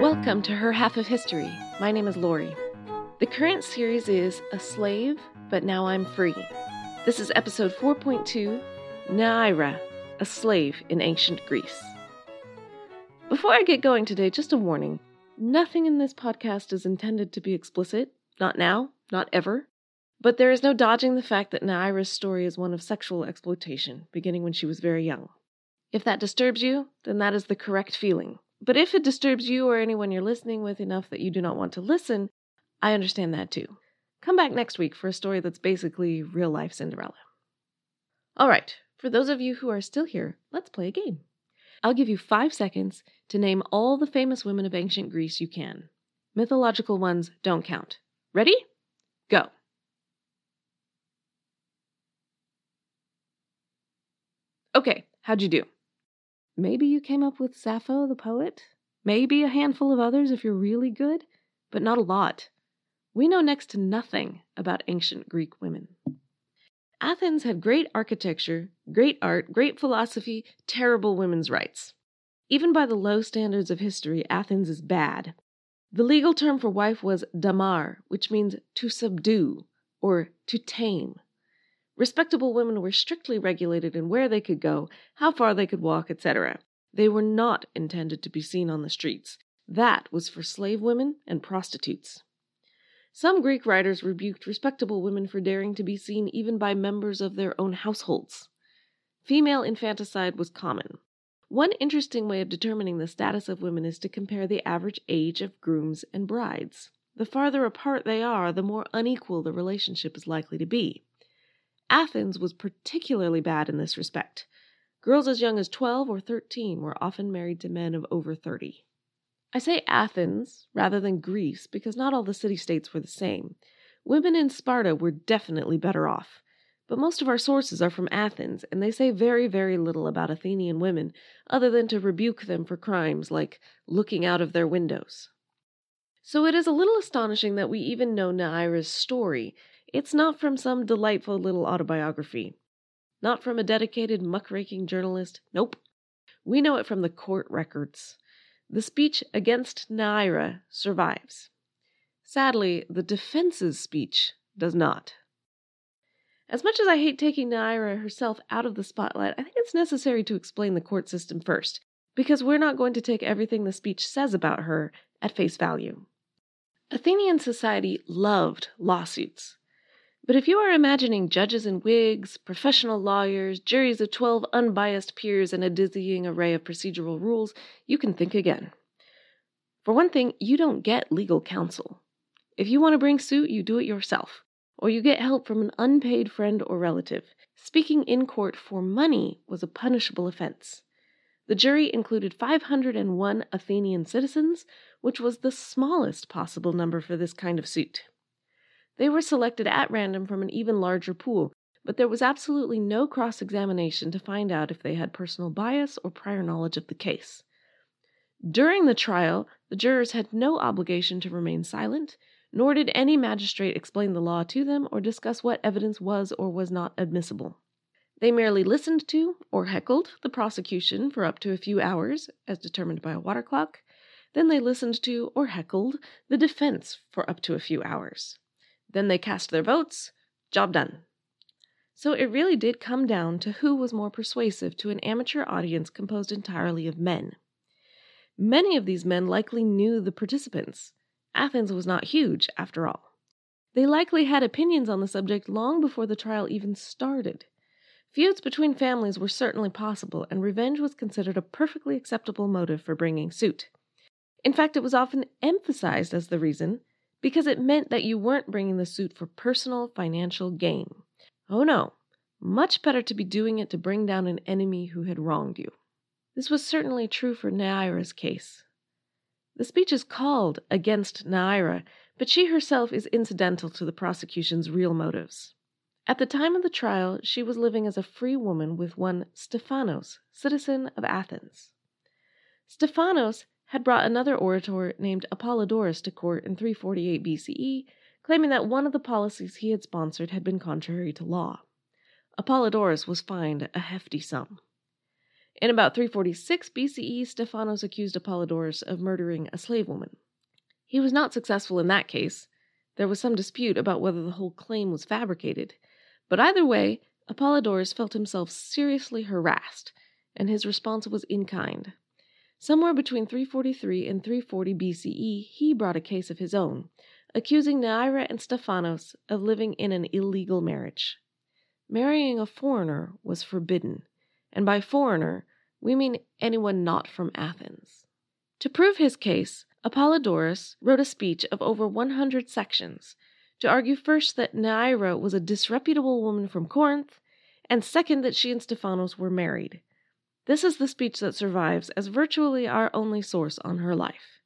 Welcome to Her Half of History. My name is Lori. The current series is A Slave, but Now I'm Free. This is episode 4.2 Neaira, a slave in ancient Greece. Before I get going today, just a warning nothing in this podcast is intended to be explicit. Not now, not ever. But there is no dodging the fact that Neaira's story is one of sexual exploitation, beginning when she was very young. If that disturbs you, then that is the correct feeling. But if it disturbs you or anyone you're listening with enough that you do not want to listen, I understand that too. Come back next week for a story that's basically real life Cinderella. All right, for those of you who are still here, let's play a game. I'll give you five seconds to name all the famous women of ancient Greece you can. Mythological ones don't count. Ready? Go. Okay, how'd you do? Maybe you came up with Sappho the poet? Maybe a handful of others if you're really good, but not a lot. We know next to nothing about ancient Greek women. Athens had great architecture, great art, great philosophy, terrible women's rights. Even by the low standards of history, Athens is bad. The legal term for wife was damar, which means to subdue or to tame. Respectable women were strictly regulated in where they could go, how far they could walk, etc. They were not intended to be seen on the streets. That was for slave women and prostitutes. Some Greek writers rebuked respectable women for daring to be seen even by members of their own households. Female infanticide was common. One interesting way of determining the status of women is to compare the average age of grooms and brides. The farther apart they are, the more unequal the relationship is likely to be. Athens was particularly bad in this respect. Girls as young as 12 or 13 were often married to men of over 30. I say Athens rather than Greece because not all the city states were the same. Women in Sparta were definitely better off. But most of our sources are from Athens, and they say very, very little about Athenian women other than to rebuke them for crimes like looking out of their windows. So it is a little astonishing that we even know Neaira's story, it's not from some delightful little autobiography. Not from a dedicated muckraking journalist. Nope. We know it from the court records. The speech against Neaira survives. Sadly, the defense's speech does not. As much as I hate taking Neaira herself out of the spotlight, I think it's necessary to explain the court system first, because we're not going to take everything the speech says about her at face value. Athenian society loved lawsuits. But if you are imagining judges in wigs, professional lawyers, juries of 12 unbiased peers, and a dizzying array of procedural rules, you can think again. For one thing, you don't get legal counsel. If you want to bring suit, you do it yourself, or you get help from an unpaid friend or relative. Speaking in court for money was a punishable offense. The jury included 501 Athenian citizens, which was the smallest possible number for this kind of suit. They were selected at random from an even larger pool, but there was absolutely no cross examination to find out if they had personal bias or prior knowledge of the case. During the trial, the jurors had no obligation to remain silent, nor did any magistrate explain the law to them or discuss what evidence was or was not admissible. They merely listened to or heckled the prosecution for up to a few hours, as determined by a water clock. Then they listened to or heckled the defense for up to a few hours. Then they cast their votes. Job done. So it really did come down to who was more persuasive to an amateur audience composed entirely of men. Many of these men likely knew the participants. Athens was not huge, after all. They likely had opinions on the subject long before the trial even started. Feuds between families were certainly possible, and revenge was considered a perfectly acceptable motive for bringing suit. In fact, it was often emphasized as the reason because it meant that you weren't bringing the suit for personal financial gain. Oh no, much better to be doing it to bring down an enemy who had wronged you. This was certainly true for Neaira's case. The speech is called against Naira, but she herself is incidental to the prosecution's real motives. At the time of the trial, she was living as a free woman with one Stephanos, citizen of Athens. Stephanos had brought another orator named Apollodorus to court in 348 BCE, claiming that one of the policies he had sponsored had been contrary to law. Apollodorus was fined a hefty sum. In about 346 BCE, Stephanos accused Apollodorus of murdering a slave woman. He was not successful in that case. There was some dispute about whether the whole claim was fabricated. But either way, Apollodorus felt himself seriously harassed, and his response was in kind. Somewhere between 343 and 340 BCE, he brought a case of his own, accusing Neaira and Stephanos of living in an illegal marriage. Marrying a foreigner was forbidden, and by foreigner, we mean anyone not from Athens. To prove his case, Apollodorus wrote a speech of over 100 sections to argue first that Neaira was a disreputable woman from Corinth, and second that she and Stephanos were married. This is the speech that survives as virtually our only source on her life.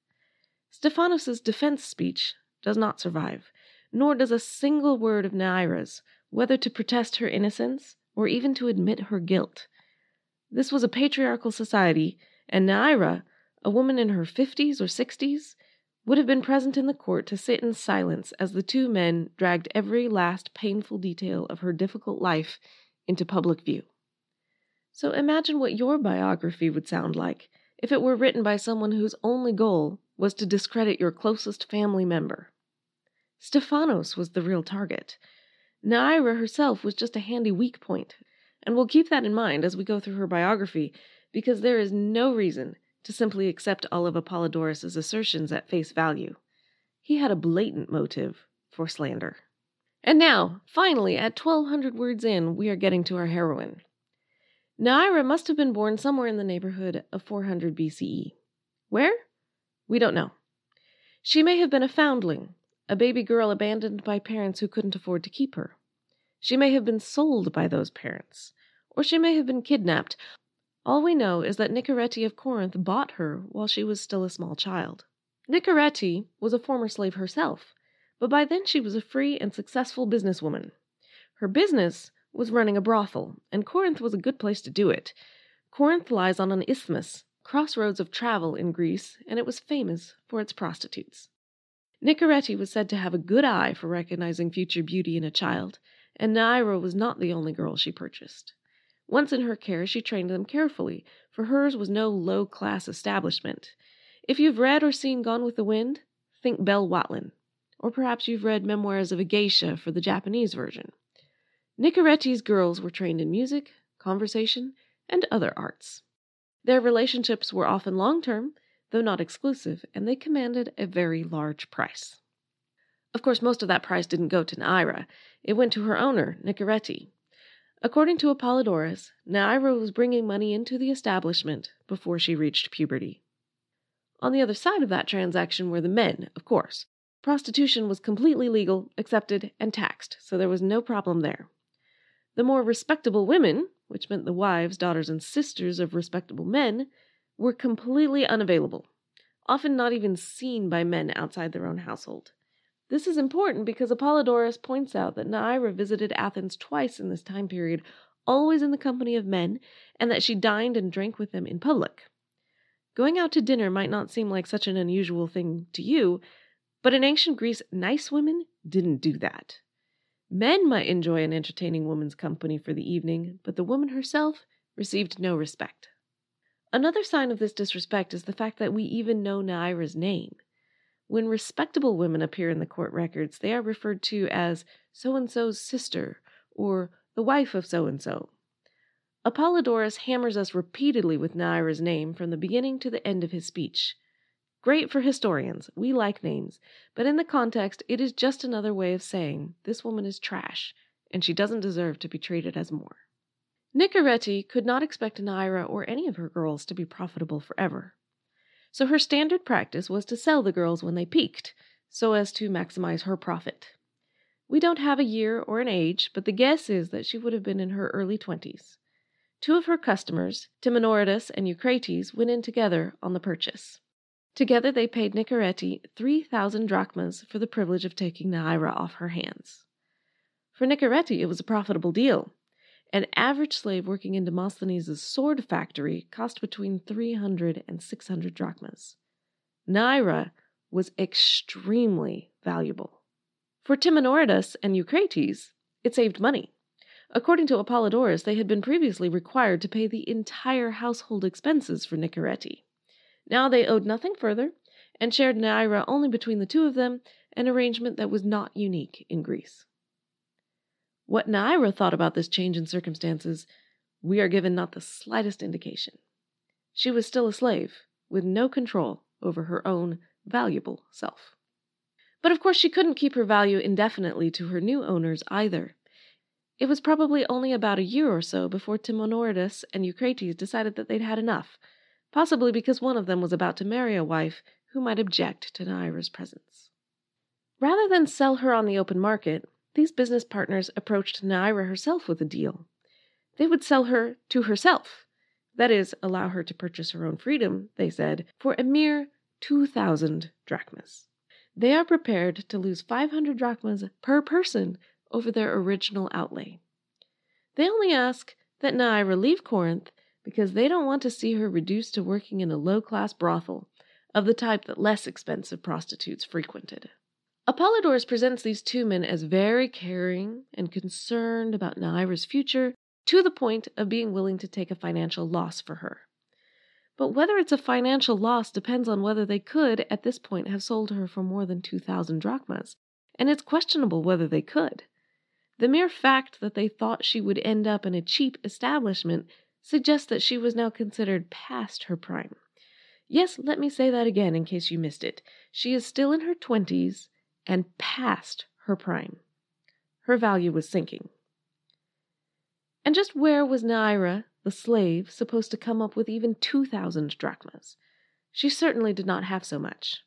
Stephanos's defense speech does not survive, nor does a single word of Neaira's, whether to protest her innocence or even to admit her guilt. This was a patriarchal society, and Neaira, a woman in her fifties or sixties, would have been present in the court to sit in silence as the two men dragged every last painful detail of her difficult life into public view. So imagine what your biography would sound like if it were written by someone whose only goal was to discredit your closest family member. Stephanos was the real target. Neaira herself was just a handy weak point, and we'll keep that in mind as we go through her biography because there is no reason to simply accept all of Apollodorus's assertions at face value. He had a blatant motive for slander. And now, finally, at 1200 words in, we are getting to our heroine. Neaira must have been born somewhere in the neighborhood of 400 BCE. Where? We don't know. She may have been a foundling, a baby girl abandoned by parents who couldn't afford to keep her. She may have been sold by those parents, or she may have been kidnapped, all we know is that Nicorete of Corinth bought her while she was still a small child. Nicorete was a former slave herself, but by then she was a free and successful businesswoman. Her business was running a brothel, and Corinth was a good place to do it. Corinth lies on an isthmus, crossroads of travel in Greece, and it was famous for its prostitutes. Nicorete was said to have a good eye for recognizing future beauty in a child, and Neaira was not the only girl she purchased. Once in her care, she trained them carefully, for hers was no low class establishment. If you've read or seen Gone with the Wind, think Belle Watling. Or perhaps you've read Memoirs of a Geisha for the Japanese version. Nicorete's girls were trained in music, conversation, and other arts. Their relationships were often long term, though not exclusive, and they commanded a very large price. Of course, most of that price didn't go to Neaira. It went to her owner, Nicorete, According to Apollodorus, Neaira was bringing money into the establishment before she reached puberty. On the other side of that transaction were the men, of course. Prostitution was completely legal, accepted, and taxed, so there was no problem there. The more respectable women, which meant the wives, daughters, and sisters of respectable men, were completely unavailable, often not even seen by men outside their own household. This is important because Apollodorus points out that Neaira visited Athens twice in this time period, always in the company of men, and that she dined and drank with them in public. Going out to dinner might not seem like such an unusual thing to you, but in ancient Greece, nice women didn't do that. Men might enjoy an entertaining woman's company for the evening, but the woman herself received no respect. Another sign of this disrespect is the fact that we even know Neaira's name. When respectable women appear in the court records, they are referred to as so and so's sister or the wife of so and so. Apollodorus hammers us repeatedly with Neaira's name from the beginning to the end of his speech. Great for historians, we like names, but in the context, it is just another way of saying this woman is trash, and she doesn't deserve to be treated as more. Nicorete could not expect Neaira or any of her girls to be profitable forever so her standard practice was to sell the girls when they peaked, so as to maximize her profit. We don't have a year or an age, but the guess is that she would have been in her early twenties. Two of her customers, Timanoridas and Eucrates, went in together on the purchase. Together they paid Nicorete 3,000 drachmas for the privilege of taking Neaira off her hands. For Nicorete, it was a profitable deal. An average slave working in Demosthenes' sword factory cost between 300 and 600 drachmas. Neaira was extremely valuable. For Timanoridas and Eucrates, it saved money. According to Apollodorus, they had been previously required to pay the entire household expenses for Nicorete. Now they owed nothing further, and shared Neaira only between the two of them, an arrangement that was not unique in Greece. What Neaira thought about this change in circumstances, we are given not the slightest indication. She was still a slave, with no control over her own valuable self. But of course, she couldn't keep her value indefinitely to her new owners either. It was probably only about a year or so before Timanoridas and Eucrates decided that they'd had enough, possibly because one of them was about to marry a wife who might object to Neaira's presence. Rather than sell her on the open market, these business partners approached Neaira herself with a deal. They would sell her to herself. That is, allow her to purchase her own freedom, they said, for a mere 2,000 drachmas. They are prepared to lose 500 drachmas per person over their original outlay. They only ask that Neaira leave Corinth because they don't want to see her reduced to working in a low class brothel of the type that less expensive prostitutes frequented. Apollodorus presents these two men as very caring and concerned about Neaira's future to the point of being willing to take a financial loss for her. But whether it's a financial loss depends on whether they could, at this point, have sold her for more than 2,000 drachmas, and it's questionable whether they could. The mere fact that they thought she would end up in a cheap establishment suggests that she was now considered past her prime. Yes, let me say that again in case you missed it. She is still in her twenties and past her prime. Her value was sinking. And just where was Neaira, the slave, supposed to come up with even 2,000 drachmas? She certainly did not have so much.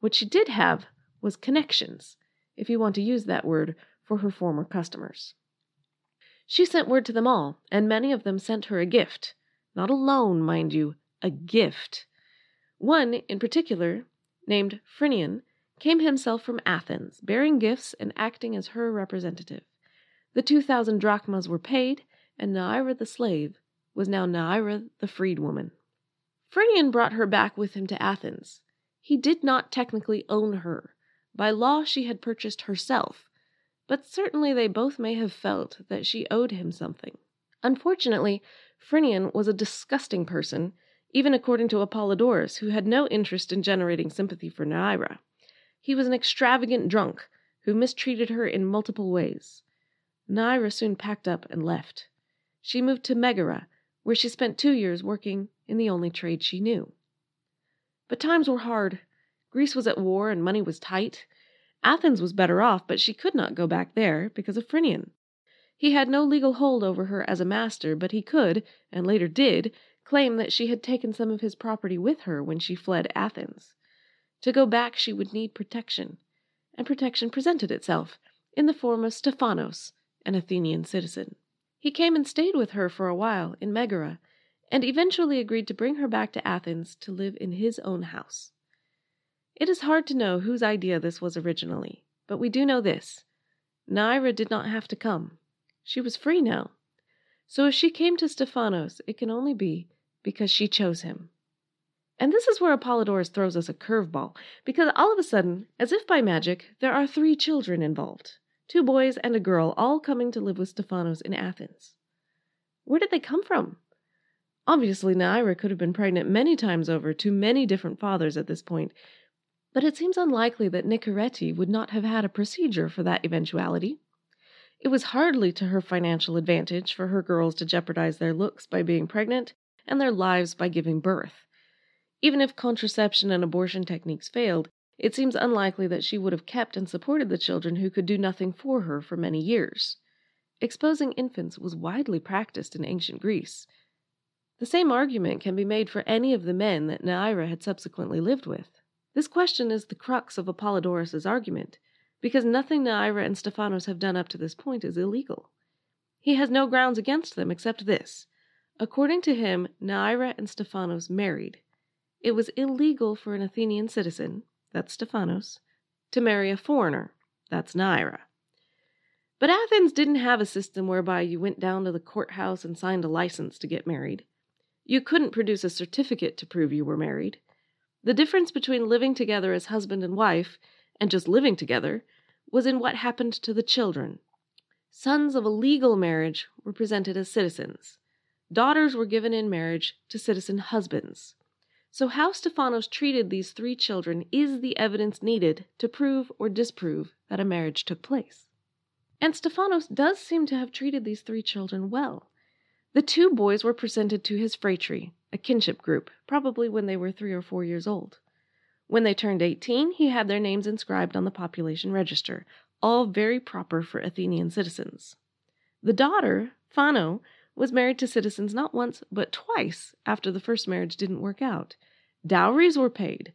What she did have was connections, if you want to use that word, for her former customers. She sent word to them all, and many of them sent her a gift. Not a loan, mind you, a gift. One, in particular, named Phrynion, came himself from Athens, bearing gifts and acting as her representative. The two thousand drachmas were paid, and Neaira the slave was now Neaira the freedwoman. Phrynion brought her back with him to Athens. He did not technically own her. By law, she had purchased herself, but certainly they both may have felt that she owed him something. Unfortunately, Phrynion was a disgusting person, even according to Apollodorus, who had no interest in generating sympathy for Neaira. He was an extravagant drunk who mistreated her in multiple ways. Neaira soon packed up and left. She moved to Megara, where she spent two years working in the only trade she knew. But times were hard. Greece was at war and money was tight. Athens was better off, but she could not go back there because of Phrynion. He had no legal hold over her as a master, but he could, and later did, claim that she had taken some of his property with her when she fled Athens. To go back, she would need protection, and protection presented itself in the form of Stephanos, an Athenian citizen. He came and stayed with her for a while in Megara, and eventually agreed to bring her back to Athens to live in his own house. It is hard to know whose idea this was originally, but we do know this Neaira did not have to come. She was free now. So if she came to Stephanos, it can only be because she chose him. And this is where Apollodorus throws us a curveball, because all of a sudden, as if by magic, there are three children involved two boys and a girl, all coming to live with Stephanos in Athens. Where did they come from? Obviously, Neaira could have been pregnant many times over to many different fathers at this point, but it seems unlikely that Nicorete would not have had a procedure for that eventuality. It was hardly to her financial advantage for her girls to jeopardize their looks by being pregnant and their lives by giving birth. Even if contraception and abortion techniques failed, it seems unlikely that she would have kept and supported the children who could do nothing for her for many years. Exposing infants was widely practiced in ancient Greece. The same argument can be made for any of the men that Neaira had subsequently lived with. This question is the crux of Apollodorus's argument, because nothing Neaira and Stephanos have done up to this point is illegal. He has no grounds against them except this. According to him, Neaira and Stephanos married, it was illegal for an Athenian citizen, that's Stephanos, to marry a foreigner, that's Neaira. But Athens didn't have a system whereby you went down to the courthouse and signed a license to get married. You couldn't produce a certificate to prove you were married. The difference between living together as husband and wife and just living together was in what happened to the children. Sons of a legal marriage were presented as citizens. Daughters were given in marriage to citizen husbands. So, how Stephanos treated these three children is the evidence needed to prove or disprove that a marriage took place. And Stephanos does seem to have treated these three children well. The two boys were presented to his phratry, a kinship group, probably when they were three or four years old. When they turned 18, he had their names inscribed on the population register, all very proper for Athenian citizens. The daughter, Phano, was married to citizens not once, but twice after the first marriage didn't work out. Dowries were paid.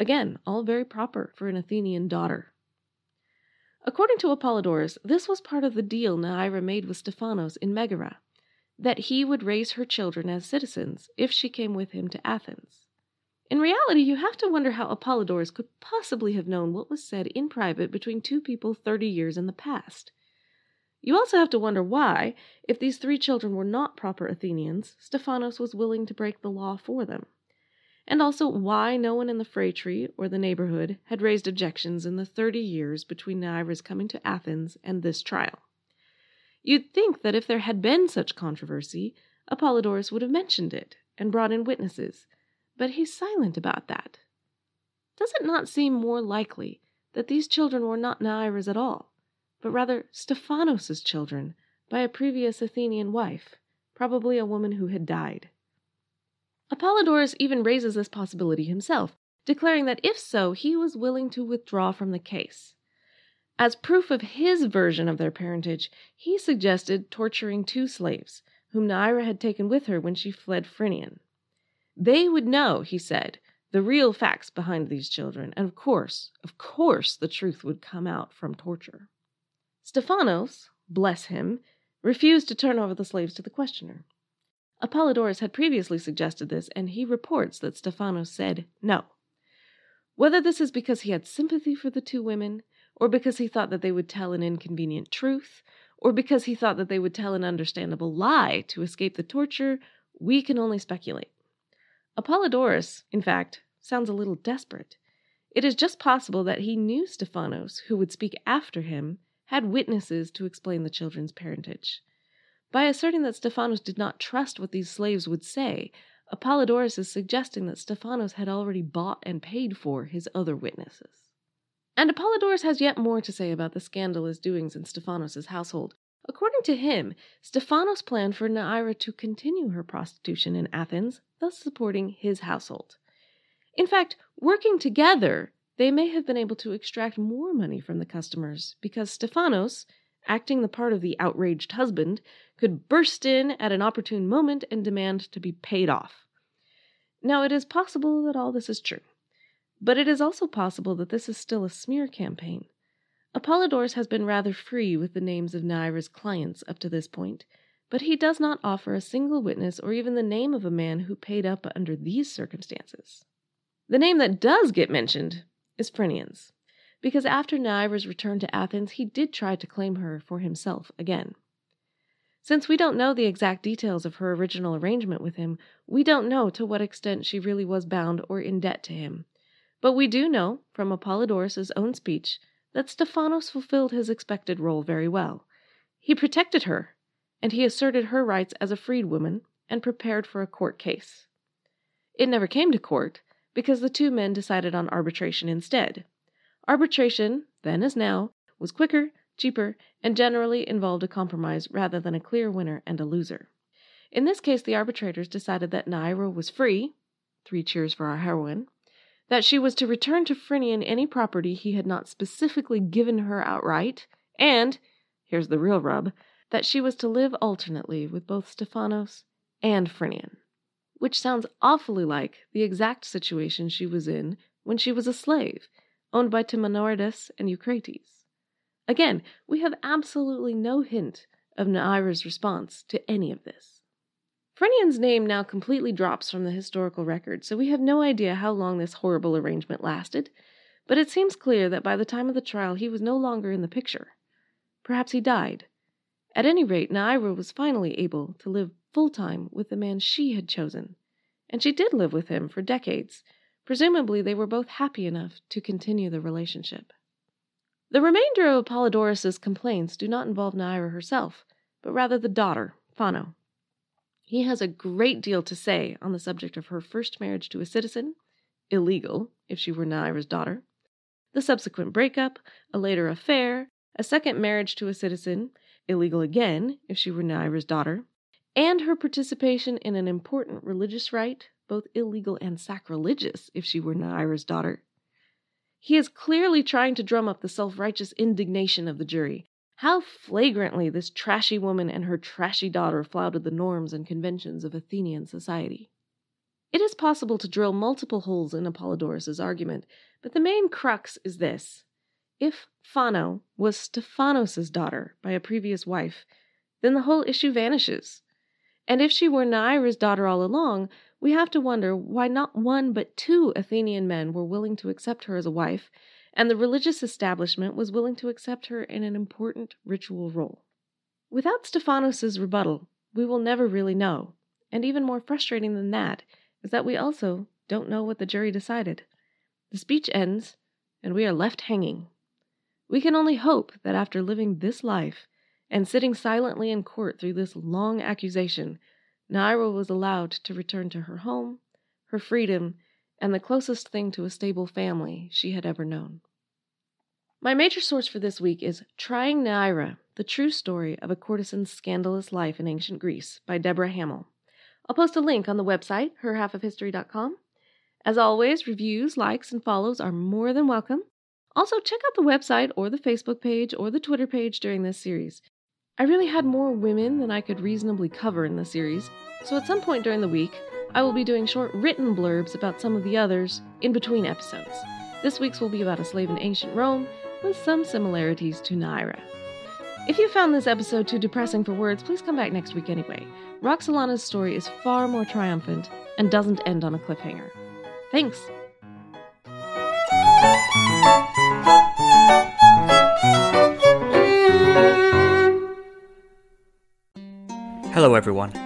Again, all very proper for an Athenian daughter. According to Apollodorus, this was part of the deal Neaira made with Stephanos in Megara, that he would raise her children as citizens if she came with him to Athens. In reality, you have to wonder how Apollodorus could possibly have known what was said in private between two people 30 years in the past. You also have to wonder why, if these three children were not proper Athenians, Stephanos was willing to break the law for them. And also why no one in the phratry or the neighborhood had raised objections in the 30 years between Neaira's coming to Athens and this trial. You'd think that if there had been such controversy, Apollodorus would have mentioned it and brought in witnesses but he's silent about that. Does it not seem more likely that these children were not Neaira's at all, but rather Stephanos's children by a previous Athenian wife, probably a woman who had died? Apollodorus even raises this possibility himself, declaring that if so, he was willing to withdraw from the case. As proof of his version of their parentage, he suggested torturing two slaves, whom Neaira had taken with her when she fled Phrynion. They would know, he said, the real facts behind these children, and of course, of course, the truth would come out from torture. Stephanos, bless him, refused to turn over the slaves to the questioner. Apollodorus had previously suggested this, and he reports that Stephanos said no. Whether this is because he had sympathy for the two women, or because he thought that they would tell an inconvenient truth, or because he thought that they would tell an understandable lie to escape the torture, we can only speculate. Apollodorus, in fact, sounds a little desperate. It is just possible that he knew Stephanos, who would speak after him, had witnesses to explain the children's parentage. By asserting that Stephanos did not trust what these slaves would say, Apollodorus is suggesting that Stephanos had already bought and paid for his other witnesses. And Apollodorus has yet more to say about the scandalous doings in Stephanos's household. According to him, Stephanos planned for Neaira to continue her prostitution in Athens, thus supporting his household. In fact, working together, they may have been able to extract more money from the customers because Stephanos, acting the part of the outraged husband, could burst in at an opportune moment and demand to be paid off. Now, it is possible that all this is true, but it is also possible that this is still a smear campaign Apollodorus has been rather free with the names of Neaira's clients up to this point, but he does not offer a single witness or even the name of a man who paid up under these circumstances. The name that does get mentioned is Phrynion's, because after Neaira's return to Athens, he did try to claim her for himself again. Since we don't know the exact details of her original arrangement with him, we don't know to what extent she really was bound or in debt to him. But we do know, from Apollodorus's own speech, that Stephanos fulfilled his expected role very well. He protected her, and he asserted her rights as a freedwoman and prepared for a court case. It never came to court because the two men decided on arbitration instead. Arbitration, then as now, was quicker, cheaper, and generally involved a compromise rather than a clear winner and a loser. In this case, the arbitrators decided that Neaira was free, three cheers for our heroine, that she was to return to Phrynion any property he had not specifically given her outright, and here's the real rub that she was to live alternately with both Stephanos and Phrynion, which sounds awfully like the exact situation she was in when she was a slave, owned by Timanoridas and Eucrates. Again, we have absolutely no hint of Neaira's response to any of this. Phrynion's name now completely drops from the historical record, so we have no idea how long this horrible arrangement lasted, but it seems clear that by the time of the trial he was no longer in the picture. Perhaps he died. At any rate, Neaira was finally able to live full time with the man she had chosen, and she did live with him for decades. Presumably, they were both happy enough to continue the relationship. The remainder of Apollodorus's complaints do not involve Neaira herself, but rather the daughter, Phano. He has a great deal to say on the subject of her first marriage to a citizen, illegal if she were Neaira's daughter, the subsequent breakup, a later affair, a second marriage to a citizen, illegal again if she were Neaira's daughter, and her participation in an important religious rite, both illegal and sacrilegious if she were Neaira's daughter. He is clearly trying to drum up the self righteous indignation of the jury. How flagrantly this trashy woman and her trashy daughter flouted the norms and conventions of Athenian society. It is possible to drill multiple holes in Apollodorus's argument, but the main crux is this. If Phano was Stephanos's daughter by a previous wife, then the whole issue vanishes. And if she were Neaira's daughter all along, we have to wonder why not one but two Athenian men were willing to accept her as a wife, and the religious establishment was willing to accept her in an important ritual role. Without Stephanos's rebuttal, we will never really know, and even more frustrating than that is that we also don't know what the jury decided. The speech ends, and we are left hanging. We can only hope that after living this life and sitting silently in court through this long accusation, Neaira was allowed to return to her home, her freedom, and the closest thing to a stable family she had ever known. My major source for this week is Trying Neaira, the true story of a courtesan's scandalous life in ancient Greece by Deborah Hamel. I'll post a link on the website, herhalfofhistory.com. As always, reviews, likes, and follows are more than welcome. Also, check out the website or the Facebook page or the Twitter page during this series. I really had more women than I could reasonably cover in the series, so at some point during the week, I will be doing short written blurbs about some of the others in between episodes. This week's will be about a slave in ancient Rome, with some similarities to Neaira. If you found this episode too depressing for words, please come back next week anyway. Roxolana's story is far more triumphant and doesn't end on a cliffhanger. Thanks! Hello, everyone.